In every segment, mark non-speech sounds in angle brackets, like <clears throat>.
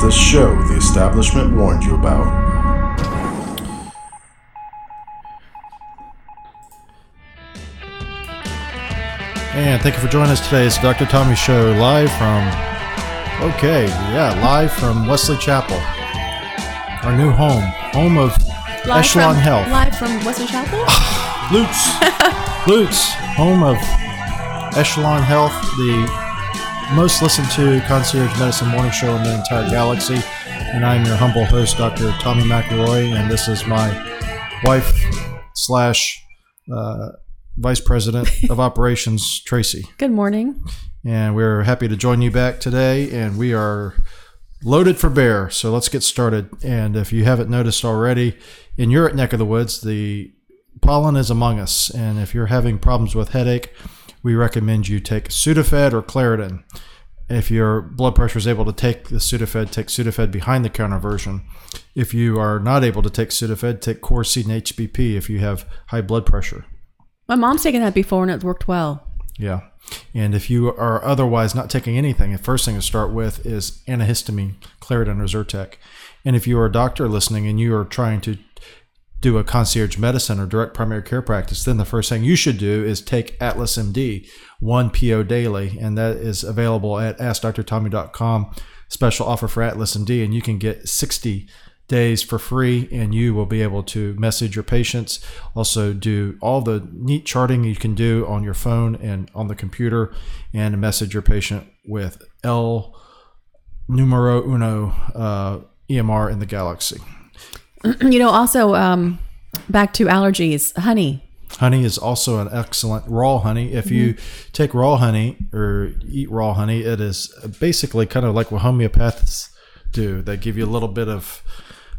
is the show the establishment warned you about. And thank you for joining us today. It's Dr. Tommy Show live from, okay, yeah, live from Wesley Chapel, our new home, home of Live Echelon from, Health. Live from Wesley Chapel? <sighs> Lutz, Lutz, home of Echelon Health, the most listened to concierge medicine morning show in the entire galaxy. And I'm your humble host, Dr. Tommy McElroy, and this is my wife slash uh, vice president of <laughs> operations, Tracy. Good morning. And we're happy to join you back today, and we are loaded for bear. So let's get started. And if you haven't noticed already, in your neck of the woods, the pollen is among us. And if you're having problems with headache, we recommend you take Sudafed or Claritin. If your blood pressure is able to take the Sudafed, take Sudafed behind the counter version. If you are not able to take Sudafed, take Coricidin HBP if you have high blood pressure. My mom's taken that before and it worked well. Yeah. And if you are otherwise not taking anything, the first thing to start with is antihistamine, Claritin or Zyrtec. And if you are a doctor listening and you are trying to do a concierge medicine or direct primary care practice, then the first thing you should do is take Atlas MD, one PO daily, and that is available at AskDrTommy.com. Special offer for Atlas MD, and you can get 60 days for free, and you will be able to message your patients. Also, do all the neat charting you can do on your phone and on the computer, and message your patient with L Numero Uno uh, EMR in the galaxy. <clears throat> You know, also, um, back to allergies, honey. Honey is also an excellent raw honey. If you take raw honey or eat raw honey, it is basically kind of like what homeopaths do. They give you a little bit of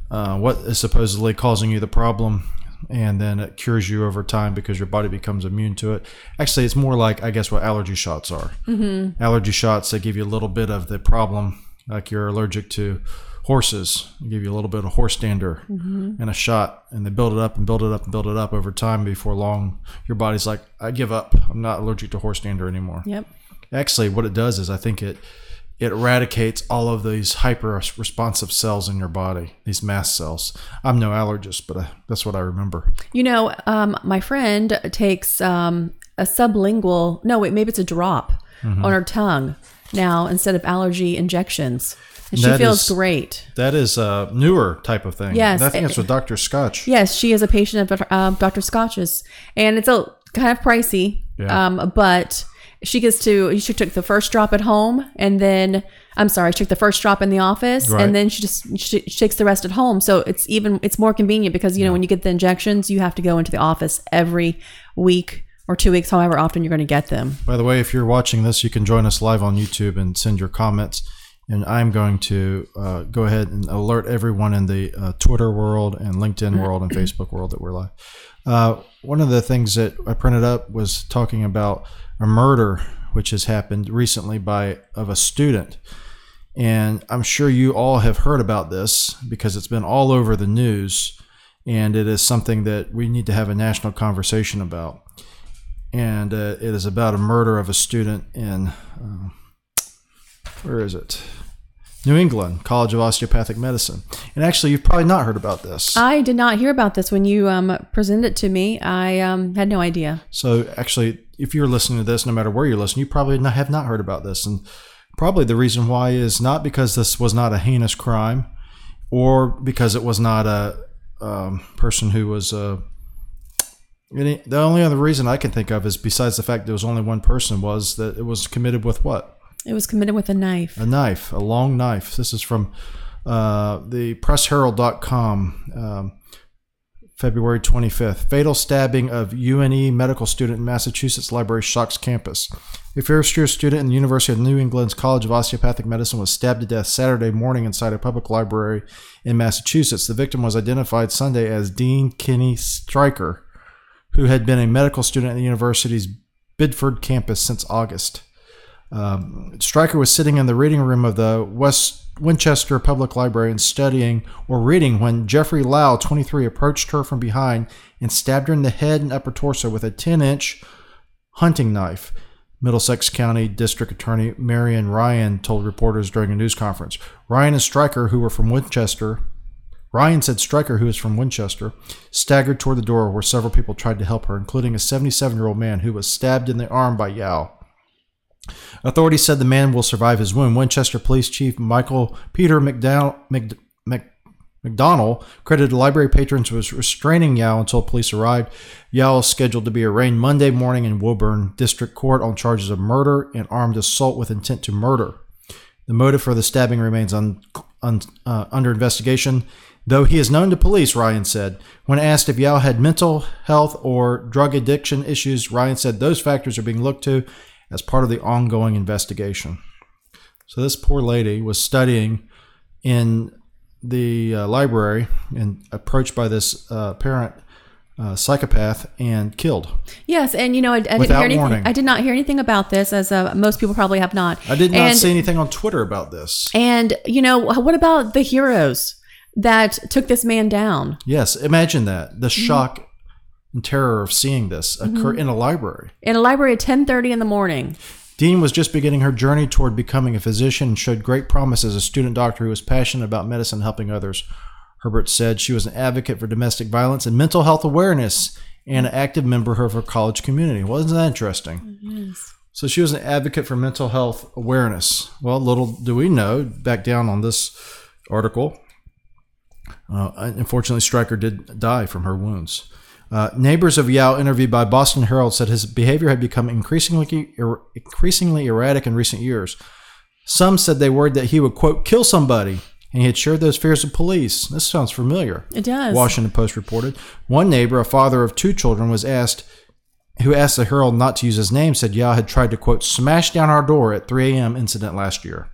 uh, what is supposedly causing you the problem, and then it cures you over time because your body becomes immune to it. Actually, it's more like I guess what allergy shots are. Mm-hmm. Allergy shots they give you a little bit of the problem, like you're allergic to horses. They give you a little bit of horse dander and a shot, and they build it up and build it up and build it up over time. Before long, your body's like, I give up. I'm not allergic to horse dander anymore. Yep. Actually, what it does is I think it it eradicates all of these hyper responsive cells in your body, these mast cells. I'm no allergist, but I, that's what I remember. You know, um, my friend takes um, a sublingual, no, wait, maybe it's a drop Mm-hmm. on her tongue now instead of allergy injections. And she feels is- great. That is a newer type of thing. Yes. I think it's with Dr. Scotch. Yes, she is a patient of uh, Dr. Scotch's, and it's a kind of pricey. Yeah. Um, but she gets to she took the first drop at home, and then I'm sorry, she took the first drop in the office, Right. and then she just she, she takes the rest at home. So it's even it's more convenient because you know when you get the injections, you have to go into the office every week or two weeks, however often you're going to get them. By the way, if you're watching this, you can join us live on YouTube and send your comments. And I'm going to uh, go ahead and alert everyone in the uh, Twitter world and LinkedIn world and Facebook world that we're live. Uh, one of the things that I printed up was talking about a murder which has happened recently by of a student. And I'm sure you all have heard about this because it's been all over the news, and it is something that we need to have a national conversation about and uh, it is about a murder of a student in uh, where is it? New England College of Osteopathic Medicine. And actually, you've probably not heard about this. I did not hear about this when you um, presented it to me. I um, had no idea. So actually, if you're listening to this, no matter where you're listening, you probably not, have not heard about this. And probably the reason why is not because this was not a heinous crime, or because it was not a um, person who was uh, any, the only other reason I can think of is besides the fact there was only one person was that it was committed with what It was committed with a knife. a knife, a long knife. This is from uh, the pressherald.com, um, February 25th. Fatal stabbing of UNE medical student in Massachusetts library shocks campus. A first year student in the University of New England's College of Osteopathic Medicine was stabbed to death Saturday morning inside a public library in Massachusetts. The victim was identified Sunday as Dean Kinney Stryker, who had been a medical student at the university's Biddeford campus since August. Um, Stryker was sitting in the reading room of the West Winchester Public Library and studying or reading when Jeffrey Lau, 23, approached her from behind and stabbed her in the head and upper torso with a 10 inch hunting knife. Middlesex County District Attorney Marian Ryan told reporters during a news conference. Ryan and Stryker, who were from Winchester, Ryan said Stryker, who is from Winchester, staggered toward the door where several people tried to help her, including a 77 year old man who was stabbed in the arm by Yao. Authorities said the man will survive his wound. Winchester Police Chief Michael Peter McDowell, Mc, Mc, McDonnell credited library patrons with restraining Yao until police arrived. Yao is scheduled to be arraigned Monday morning in Woburn District Court on charges of murder and armed assault with intent to murder. The motive for the stabbing remains un, un, uh, under investigation, though he is known to police, Ryan said. When asked if Yao had mental health or drug addiction issues, Ryan said those factors are being looked to as part of the ongoing investigation. So this poor lady was studying in the uh, library and approached by this uh, parent uh, psychopath and killed. Yes, and you know, I, I didn't hear anything. warning. I did not hear anything about this, as uh, most people probably have not. I did not and, see anything on Twitter about this. And you know, what about the heroes that took this man down? Yes, imagine that the Mm-hmm. shock and terror of seeing this occur in a library. in a library at ten thirty in the morning. Dean was just beginning her journey toward becoming a physician and showed great promise as a student doctor who was passionate about medicine helping others. Herbert said she was an advocate for domestic violence and mental health awareness and an active member of her college community. Wasn't that interesting? Yes. So she was an advocate for mental health awareness. Well, little do we know, back down on this article, uh, unfortunately, Stryker did die from her wounds. Uh, neighbors of Yao, interviewed by Boston Herald, said his behavior had become increasingly er- increasingly erratic in recent years. Some said they worried that he would quote kill somebody, and he had shared those fears with police. This sounds familiar. It does. Washington Post reported. One neighbor, a father of two children, was asked, who asked the Herald not to use his name, said Yao had tried to quote smash down our door at 3 a.m. incident last year.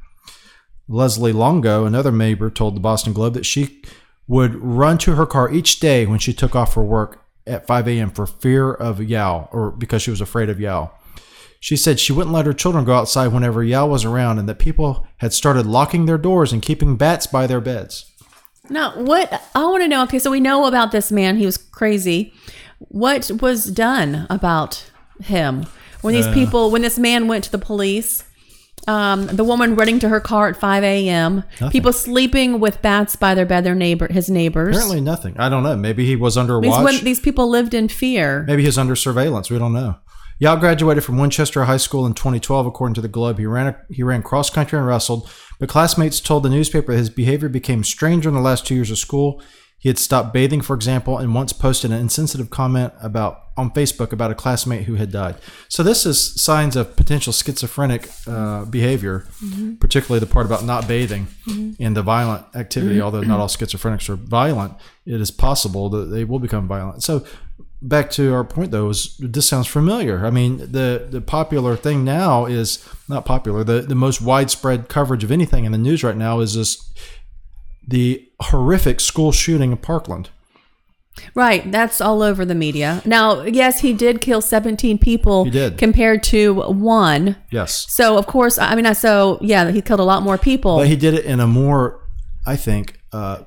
Leslie Longo, another neighbor, told the Boston Globe that she would run to her car each day when she took off for work at 5 a.m. for fear of Yao, or because she was afraid of Yao. She said she wouldn't let her children go outside whenever Yao was around, and that people had started locking their doors and keeping bats by their beds. Now, what I want to know. Okay, so we know about this man. He was crazy. What was done about him when Uh. these people, when this man went to the police? Um, the woman running to her car at 5 a.m. People sleeping with bats by their bed. Their neighbor, his neighbors. Apparently, nothing. I don't know. Maybe he was under these, watch. when, these people lived in fear. Maybe he's under surveillance. We don't know. Yao graduated from Winchester High School in 2012, according to the Globe. He ran he ran cross country and wrestled, but classmates told the newspaper his behavior became stranger in the last two years of school. He had stopped bathing, for example, and once posted an insensitive comment about on Facebook about a classmate who had died. So this is signs of potential schizophrenic uh, behavior, particularly the part about not bathing and the violent activity. Although not all schizophrenics are violent, it is possible that they will become violent. So back to our point though is this sounds familiar i mean the the popular thing now is not popular the the most widespread coverage of anything in the news right now is this the horrific school shooting in parkland Right, that's all over the media. Now, yes, he did kill 17 people He did. compared to one. yes So, of course, I mean, I so yeah, he killed a lot more people. but he did it in a more i think uh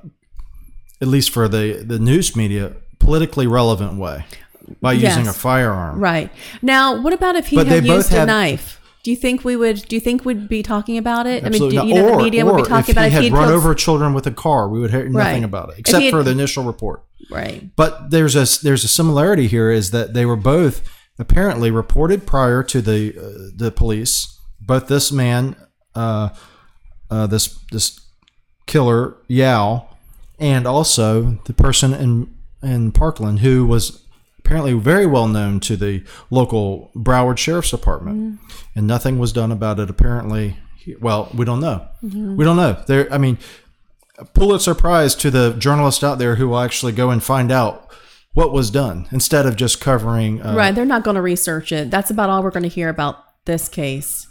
at least for the the news media politically relevant way by using a firearm right. Now, what about if he But had used a had- knife? Do you think we would do you think we'd be talking about it? Absolutely I mean, do, you know, or, the media would be talking about it. if had he'd run killed over children with a car, we would hear nothing Right. about it, except had- for the initial report. right. But there's a there's a similarity here is that they were both apparently reported prior to the uh, the police. Both this man, uh, uh, this this killer Yao, and also the person in in Parkland who was apparently very well known to the local Broward Sheriff's Department, and nothing was done about it. Apparently, well, we don't know. We don't know. There, I mean, Pulitzer Prize to the journalist out there who will actually go and find out what was done instead of just covering uh, right, they're not going to research it. That's about all we're going to hear about this case.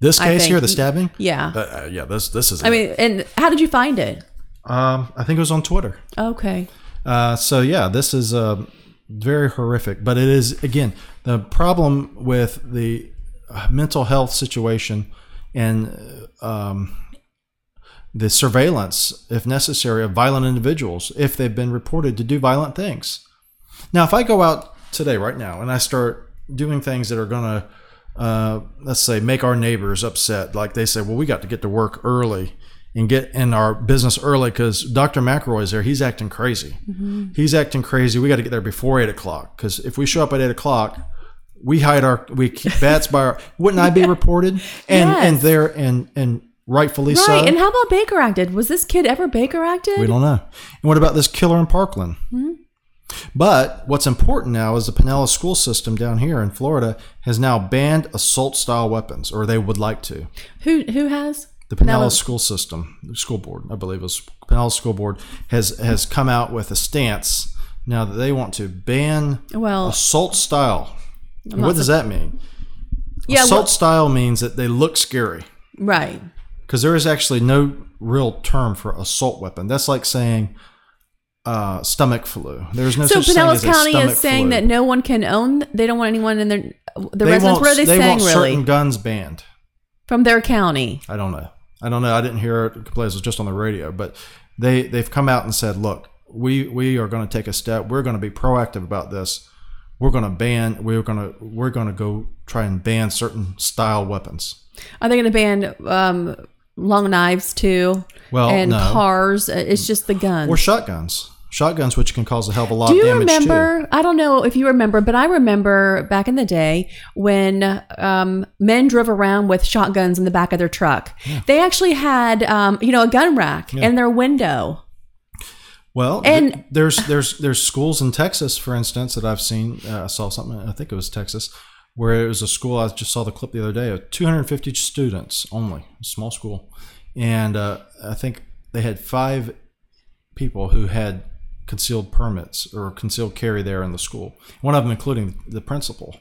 this case here, the stabbing. Yeah. Uh, yeah, this this is. I mean, and how did you find it? um, I think it was on Twitter. Okay. Uh, so yeah, this is uh, very horrific. But it is again the problem with the uh, mental health situation and uh, um, the surveillance, if necessary, of violent individuals if they've been reported to do violent things. Now, if I go out today, right now, and I start doing things that are going to uh, let's say, make our neighbors upset. Like they say, well, we got to get to work early and get in our business early because Dr. McElroy is there. He's acting crazy. Mm-hmm. He's acting crazy. We got to get there before eight o'clock because if we show up at eight o'clock, we hide our we keep <laughs> bats by our. Wouldn't I be reported? And Yes. and there and and rightfully Right. so. And how about Baker acted? Was this kid ever Baker acted? We don't know. And what about this killer in Parkland? Hmm? But what's important now is the Pinellas school system down here in Florida has now banned assault style weapons, or they would like to. Who who has? The Pinellas Pinellas. school system, the school board, I believe it was Pinellas school board, has has come out with a stance now that they want to ban Well, assault style. What does that mean? yeah, assault well, style means that they look scary right. because there is actually no real term for assault weapon. That's like saying uh, stomach flu. There's no So such thing Pinellas as County is saying flu. that no one can own. They don't want anyone in their the they residents. want, What are they, they saying want really certain guns banned. from their county? I don't know. I don't know. I didn't hear it it was just on the radio, but they they've come out and said, look, we we are going to take a step. We're going to be proactive about this. We're going to ban. We're going to we're going to go try and ban certain style weapons. Are they going to ban um, long knives too? Well, and no. cars. It's just the guns. Or shotguns. Shotguns, which can cause a hell of a lot Do of you damage too. remember? I don't know if you remember, but I remember back in the day when um, men drove around with shotguns in the back of their truck. They actually had, um, you know, a gun rack in their window. Well, And- th- there's there's there's schools in Texas, for instance, that I've seen. Uh, I saw something. I think it was Texas, where it was a school. I just saw the clip the other day of 250 students only, a small school, and uh, I think they had five people who had concealed permits or concealed carry there in the school. One of them, including the principal.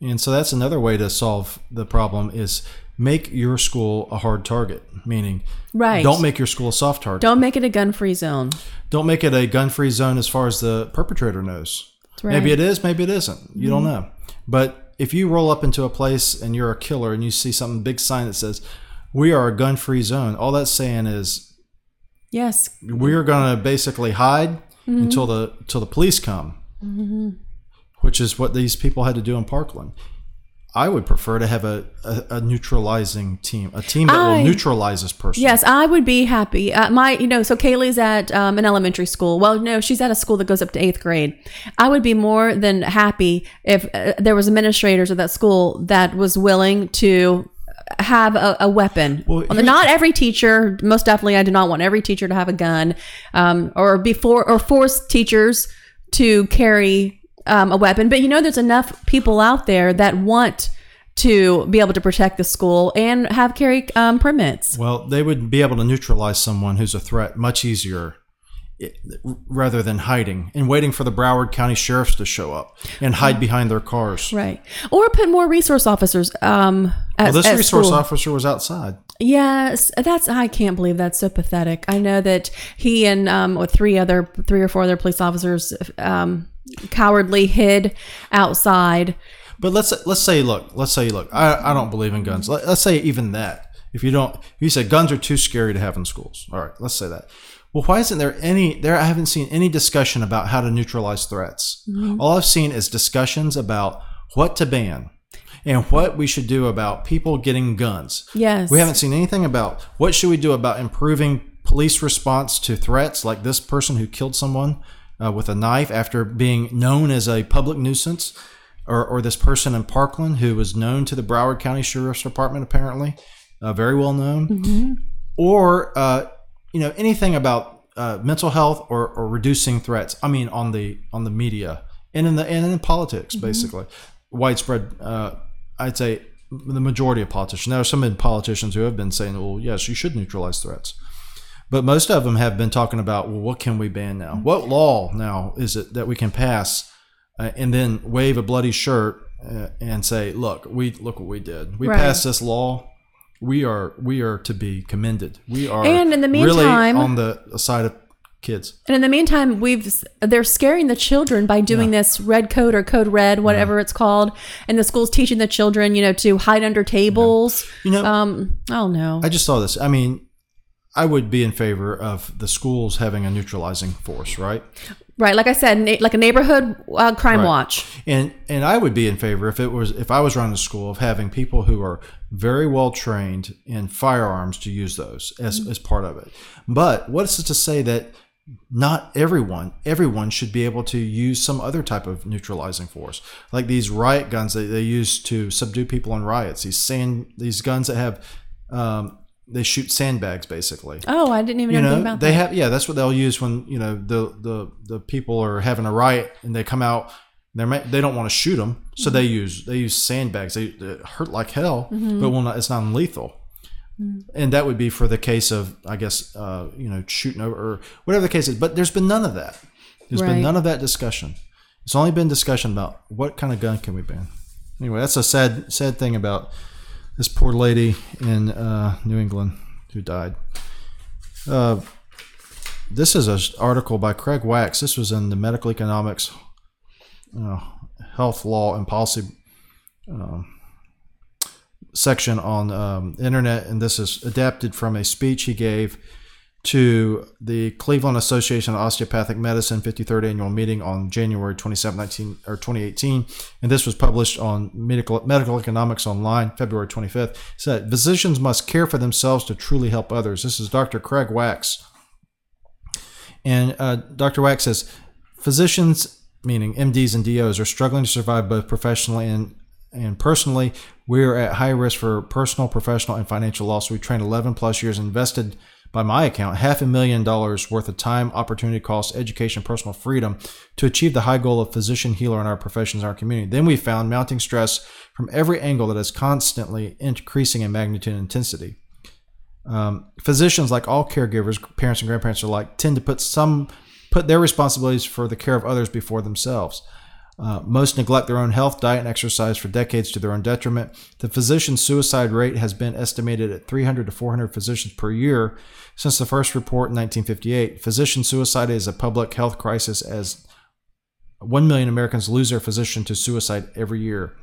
And so that's another way to solve the problem: is make your school a hard target, meaning Right. don't make your school a soft target. Don't make it a gun free zone. Don't make it a gun-free zone as far as the perpetrator knows. Right. Mm-hmm. Maybe it is, maybe it isn't. You don't know. But if you roll up into a place and you're a killer and you see something big sign that says, "We are a gun-free zone," all that's saying is Yes. we're going to basically hide Mm-hmm. until the until the police come, which is what these people had to do in Parkland. I would prefer to have a, a, a neutralizing team, a team that I- will neutralize this person. Yes, I would be happy. Uh, my, you know, so Kaylee's at um, an elementary school. Well, no, she's at a school that goes up to eighth grade. I would be more than happy if uh, there was administrators at that school that was willing to have a, a weapon. Well, not every teacher. Most definitely, I do not want every teacher to have a gun, um, or before or force teachers to carry um, a weapon. But you know, there's enough people out there that want to be able to protect the school and have carry um, permits. Well, they would be able to neutralize someone who's a threat much easier rather than hiding and waiting for the Broward County sheriffs to show up and hide behind their cars. Right. Or put more resource officers um at, Well, this resource school. officer was outside. Yes, that's I can't believe that's so pathetic. I know that he and um with three other three or four other police officers um cowardly hid outside. But let's let's say, look, let's say, look, I, I don't believe in guns. Let, let's say even that. If you don't, if you say guns are too scary to have in schools. All right, let's say that. Well, why isn't there any? There, I haven't seen any discussion about how to neutralize threats. All I've seen is discussions about what to ban and what we should do about people getting guns. Yes. We haven't seen anything about what should we do about improving police response to threats like this person who killed someone uh, with a knife after being known as a public nuisance, or, or this person in Parkland who was known to the Broward County Sheriff's Department apparently, uh, very well known, or uh, you know anything about uh, mental health or, or reducing threats. I mean on the on the media and in the and in politics basically widespread. Uh, I'd say the majority of politicians. There are some politicians who have been saying, "Well, yes, you should neutralize threats," but most of them have been talking about, "Well, what can we ban now? What law now is it that we can pass?" Uh, and then wave a bloody shirt uh, and say, "Look, we look what we did. We Right. passed this law. We are we are to be commended. We are And in the really meantime- on the side of kids." And in the meantime, we've they're scaring the children by doing this red code or code red, whatever it's called, and the school's teaching the children, you know, to hide under tables. You know, Um, I don't know. I just saw this. I mean, I would be in favor of the schools having a neutralizing force, right? Right, like I said, na- like a neighborhood uh, crime Right. watch. And and I would be in favor if it was if I was running a school of having people who are very well trained in firearms to use those as, as part of it. But what's it to say that not everyone everyone should be able to use some other type of neutralizing force like these riot guns that they use to subdue people in riots these sand these guns that have um, they shoot sandbags basically Oh, I didn't even you know know about they that. have yeah that's what they'll use when you know the the the people are having a riot and they come out they they don't want to shoot them so they Mm-hmm. use they use sandbags they, they hurt like hell Mm-hmm. but will not it's non lethal and that would be for the case of I guess uh, you know shooting over or whatever the case is but there's been none of that There's Right. been none of that discussion it's only been discussion about what kind of gun can we ban anyway that's a sad sad thing about this poor lady in uh, New England who died uh, this is an article by Craig Wax. This was in the Medical Economics, uh, Health Law and Policy um, section on um, internet, and this is adapted from a speech he gave to the Cleveland Association of Osteopathic Medicine 53rd annual meeting on January 27, 19, or 2018. And this was published on Medical, Medical Economics Online, February 25th. It said, Physicians must care for themselves to truly help others. This is Dr. Craig Wax. And uh, Dr. Wax says, physicians, meaning MDs and DOs, are struggling to survive both professionally and and personally. We're at high risk for personal, professional, and financial loss. We trained 11 plus years, invested by my account half a million dollars worth of time, opportunity cost, education, personal freedom to achieve the high goal of physician healer in our professions, in our community. Then we found mounting stress from every angle that is constantly increasing in magnitude and intensity. Um, physicians, like all caregivers, parents and grandparents alike, tend to put some put their responsibilities for the care of others before themselves. Uh, most neglect their own health, diet, and exercise for decades to their own detriment. The physician suicide rate has been estimated at 300 to 400 physicians per year since the first report in 1958. Physician suicide is a public health crisis as 1 million Americans lose their physician to suicide every year.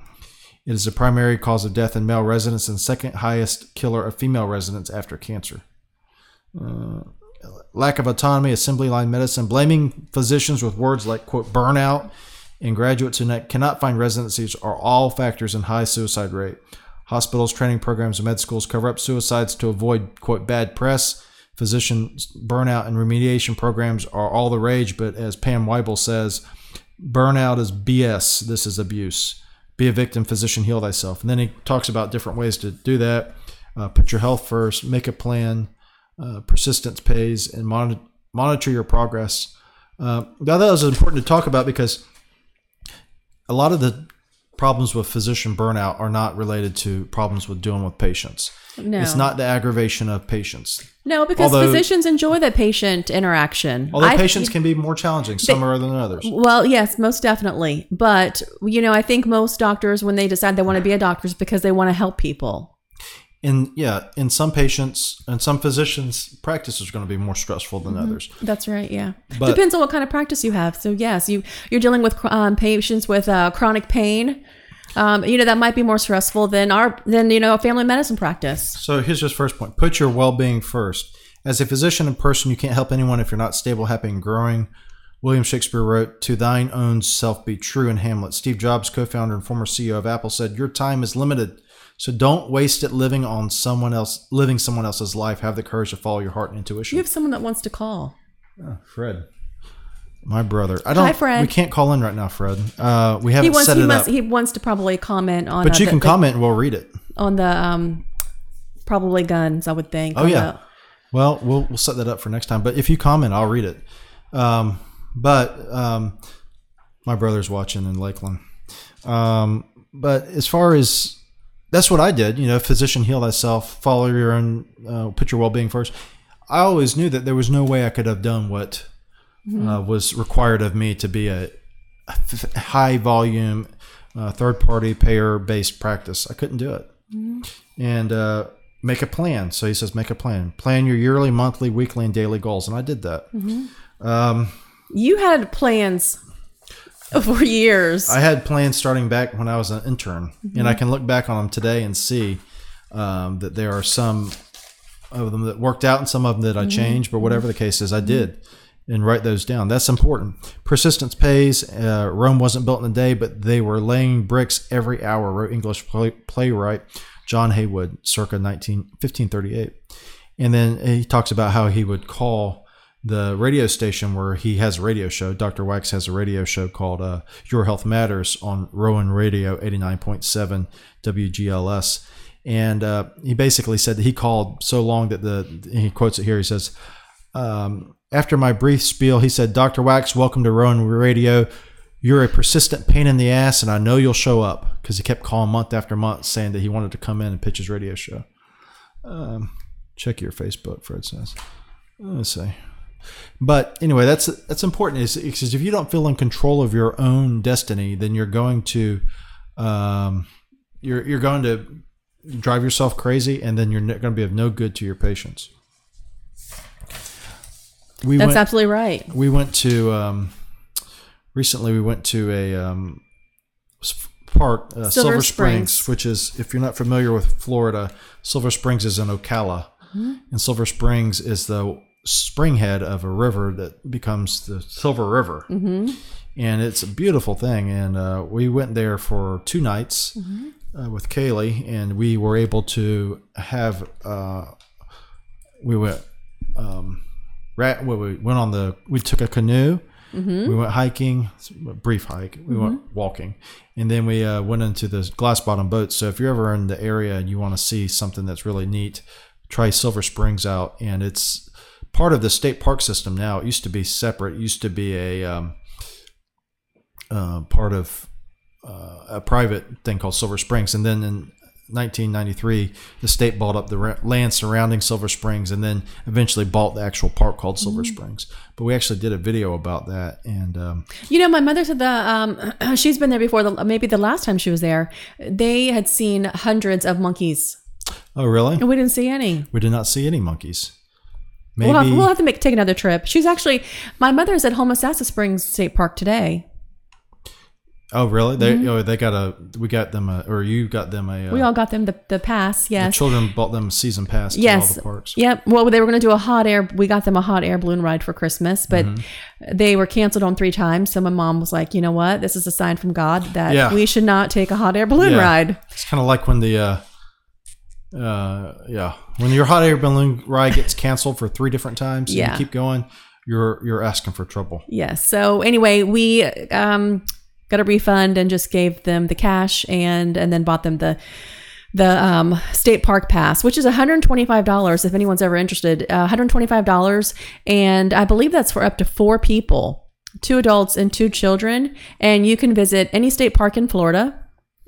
It is the primary cause of death in male residents and second highest killer of female residents after cancer. Uh, lack of autonomy, assembly line medicine, blaming physicians with words like, quote, burnout, and graduates who cannot find residencies are all factors in high suicide rate. Hospitals, training programs, and med schools cover up suicides to avoid, quote, bad press. Physician burnout and remediation programs are all the rage, but as Pam Wible says, burnout is BS. This is abuse. Be a victim, physician, heal thyself. And then he talks about different ways to do that. Uh, put your health first, make a plan, uh, persistence pays, and monitor, monitor your progress. Uh, now, that was important to talk about because a lot of the problems with physician burnout are not related to problems with dealing with patients. No. It's not the aggravation of patients. No, because Although- physicians enjoy the patient interaction. Although I- patients can be more challenging, some are than others. Well, yes, most definitely. But, you know, I think most doctors, when they decide they want to be a doctor, is because they want to help people. In yeah, in some patients and some physicians, practice is going to be more stressful than others. That's right. Yeah. But- Depends on what kind of practice you have. So, yes, you, you're dealing with um, patients with uh, chronic pain. Um, you know, that might be more stressful than our, than, you know, a family medicine practice. So here's his first point: put your well-being first. As a physician and person, you can't help anyone if you're not stable, happy, and growing. William Shakespeare wrote, "To thine own self be true." In Hamlet, Steve Jobs, co-founder and former CEO of Apple, said, "Your time is limited, so don't waste it living on someone else, living someone else's life. Have the courage to follow your heart and intuition." You have someone that wants to call. Fred, my brother. I don't. Hi, Fred. We can't call in right now, Fred. Uh, we He haven't wants, set he it must, up. he wants to probably comment on, but uh, you the- can the- comment and we'll read it. on the, um, probably guns, I would think. Oh yeah. the- Well, we'll we'll set that up for next time. But if you comment, I'll read it. Um, but um, my brother's watching in Lakeland. Um, but as far as that's what I did, you know, physician heal thyself, follow your own, uh, put your well being first. I always knew that there was no way I could have done what uh, was required of me to be a, a f- high volume, uh, third party payer based practice. I couldn't do it. And uh, make a plan. So he says, make a plan. Plan your yearly, monthly, weekly, and daily goals. And I did that. Um, You had plans <laughs> for years. I had plans starting back when I was an intern, and I can look back on them today and see um, that there are some of them that worked out and some of them that I changed. But whatever the case is, I did, and write those down. That's important. Persistence pays. Uh, Rome wasn't built in a day, but they were laying bricks every hour. Wrote English play, playwright John Heywood, circa 19, 1538. And then he talks about how he would call the radio station where he has a radio show. Dr. Wax has a radio show called uh, Your Health Matters on Rowan Radio 89.7 WGLS. And uh, he basically said that he called so long that the, he quotes it here, he says, um, after my brief spiel, he said, Dr. Wax, welcome to Rowan Radio. You're a persistent pain in the ass, and I know you'll show up because he kept calling month after month saying that he wanted to come in and pitch his radio show. Um, check your Facebook, Fred says. Let's see. But anyway, that's that's important. Is because if you don't feel in control of your own destiny, then you're going to, um, you're you're going to drive yourself crazy, and then you're going to be of no good to your patients. We That's went, absolutely right. we went to um, recently. We went to a um, park, uh, Silver Silver, Springs, Springs. which is if you're not familiar with Florida, Silver Springs is in Ocala, and Silver Springs is the spring head of a river that becomes the Silver River, mm-hmm. and it's a beautiful thing. And uh, we went there for two nights uh, with Kaylee, and we were able to have. Uh, we went. Um, well, we went on the. We took a canoe. We went hiking, a brief hike. We went walking, and then we uh, went into the glass bottom boats. So if you're ever in the area and you want to see something that's really neat, try Silver Springs out. And it's part of the state park system now. It used to be separate. It used to be a um, uh, part of uh, a private thing called Silver Springs, and then in 1993, the state bought up the land surrounding Silver Springs, and then eventually bought the actual park called Silver Springs. But we actually did a video about that, and um, You know, my mother said that um, <clears throat> she's been there before. The, maybe the last time she was there, they had seen hundreds of monkeys, oh, really? and we didn't see any. We did not see any monkeys. Maybe We'll have, we'll have to make take another trip. She's actually my mother is at Homosassa Springs State Park today. Oh, really? They oh they got a we got them a or you got them a. Uh, Mm-hmm. We all got them the, the pass. the Yes. children bought them a season pass to all the parks. Yep. Well, they were going to do a hot air. We got them a hot air balloon ride for Christmas, but Mm-hmm. they were canceled on three times. So my mom was like, "You know what? This is a sign from God that Yeah. we should not take a hot air balloon Yeah. ride." It's kind of like when the uh, uh, yeah when your hot air balloon ride gets canceled for three different times. and Yeah. you keep going. You're you're asking for trouble. Yes. So anyway, we um, got a refund and just gave them the cash and and then bought them the the um, state park pass, which is $125 if anyone's ever interested. Uh, $125, and I believe that's for up to four people, two adults and two children, and you can visit any state park in Florida.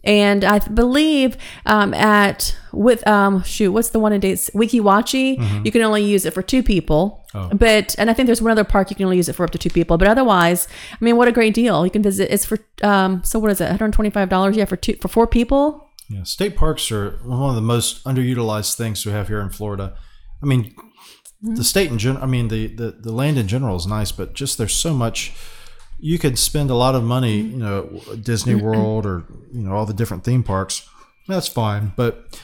And I believe um, at with um shoot, what's the one in dates? Weeki Wachee, you can only use it for two people. oh. But and I think there's one other park you can only use it for up to two people. But otherwise, I mean, what a great deal! You can visit. It's for um. So what is it? 125 dollars? Yeah, for two for four people. Yeah, state parks are one of the most underutilized things we have here in Florida. I mean, the state in general, I mean, the, the, the land in general is nice, but just there's so much. You could spend a lot of money, mm-hmm. you know, Disney mm-hmm. World or, you know, all the different theme parks. That's fine. But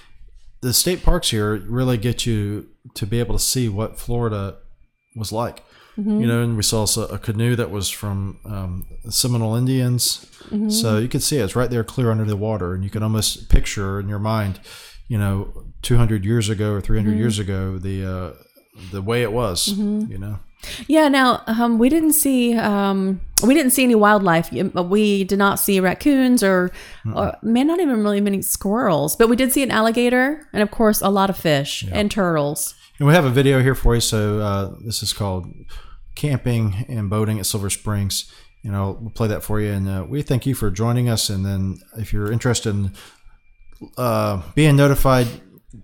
the state parks here really get you to be able to see what Florida was like. Mm-hmm. You know, and we saw a canoe that was from um, Seminole Indians. So you could see it. it's right there, clear under the water, and you can almost picture in your mind, you know, 200 years ago or 300 years ago, the uh, the way it was. You know, Yeah. Now, um, we didn't see um, we didn't see any wildlife. We did not see raccoons or, or man, not even really many squirrels. But we did see an alligator and, of course, a lot of fish and turtles. and we have a video here for you. So uh, this is called "Camping and Boating at Silver Springs." You know, we'll play that for you, and uh, we thank you for joining us. And then, if you're interested in uh, being notified,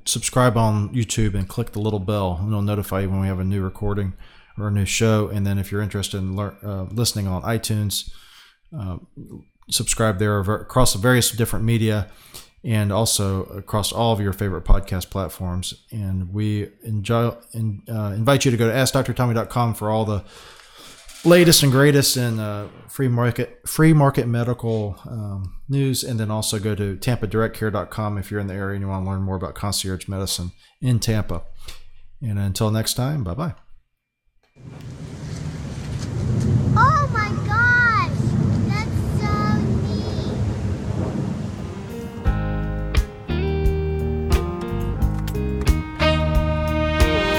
subscribe on YouTube and click the little bell, and it'll notify you when we have a new recording or a new show. And then, if you're interested in lear- uh, listening on iTunes, uh, subscribe there across the various different media and also across all of your favorite podcast platforms. And we enjoy, in, uh, invite you to go to AskDrTommy.com for all the latest and greatest in uh, free market free market medical um, news. And then also go to tampadirectcare.com if you're in the area and you want to learn more about concierge medicine in tampa. And until next time bye bye